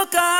loca.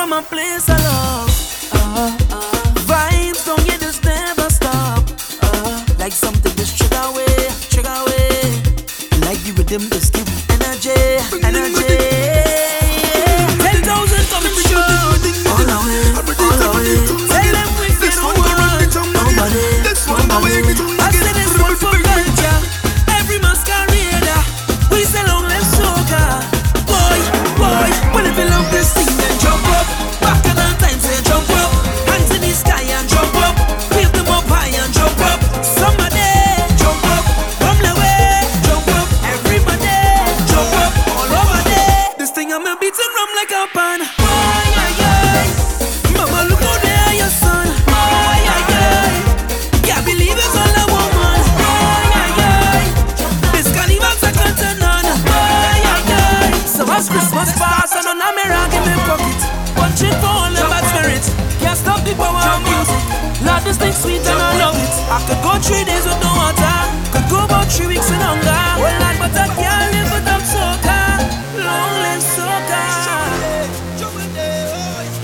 from a place of love. Uh-huh. I. Love this thing sweet and I love it. I could go three days with no water. Could go about three weeks in longer. Well, like, but I can't live without soca. Long live soca.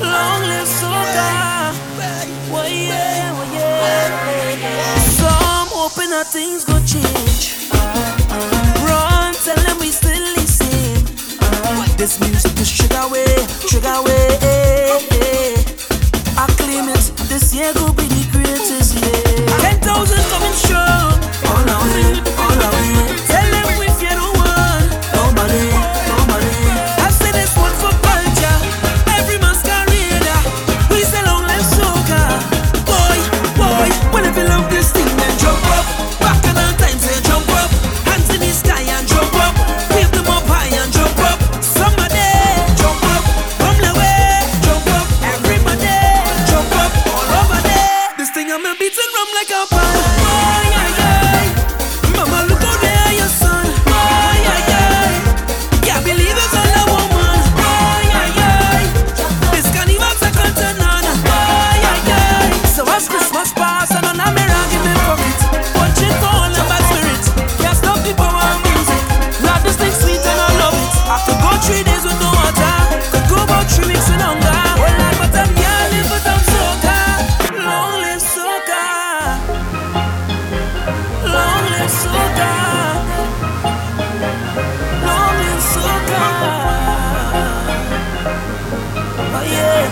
Long live soca. Well, yeah, well, yeah. So hoping that things go change.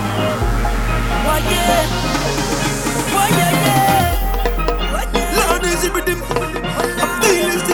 Why yeah? Why yeah yeah? Lord is it with him? I'm feeling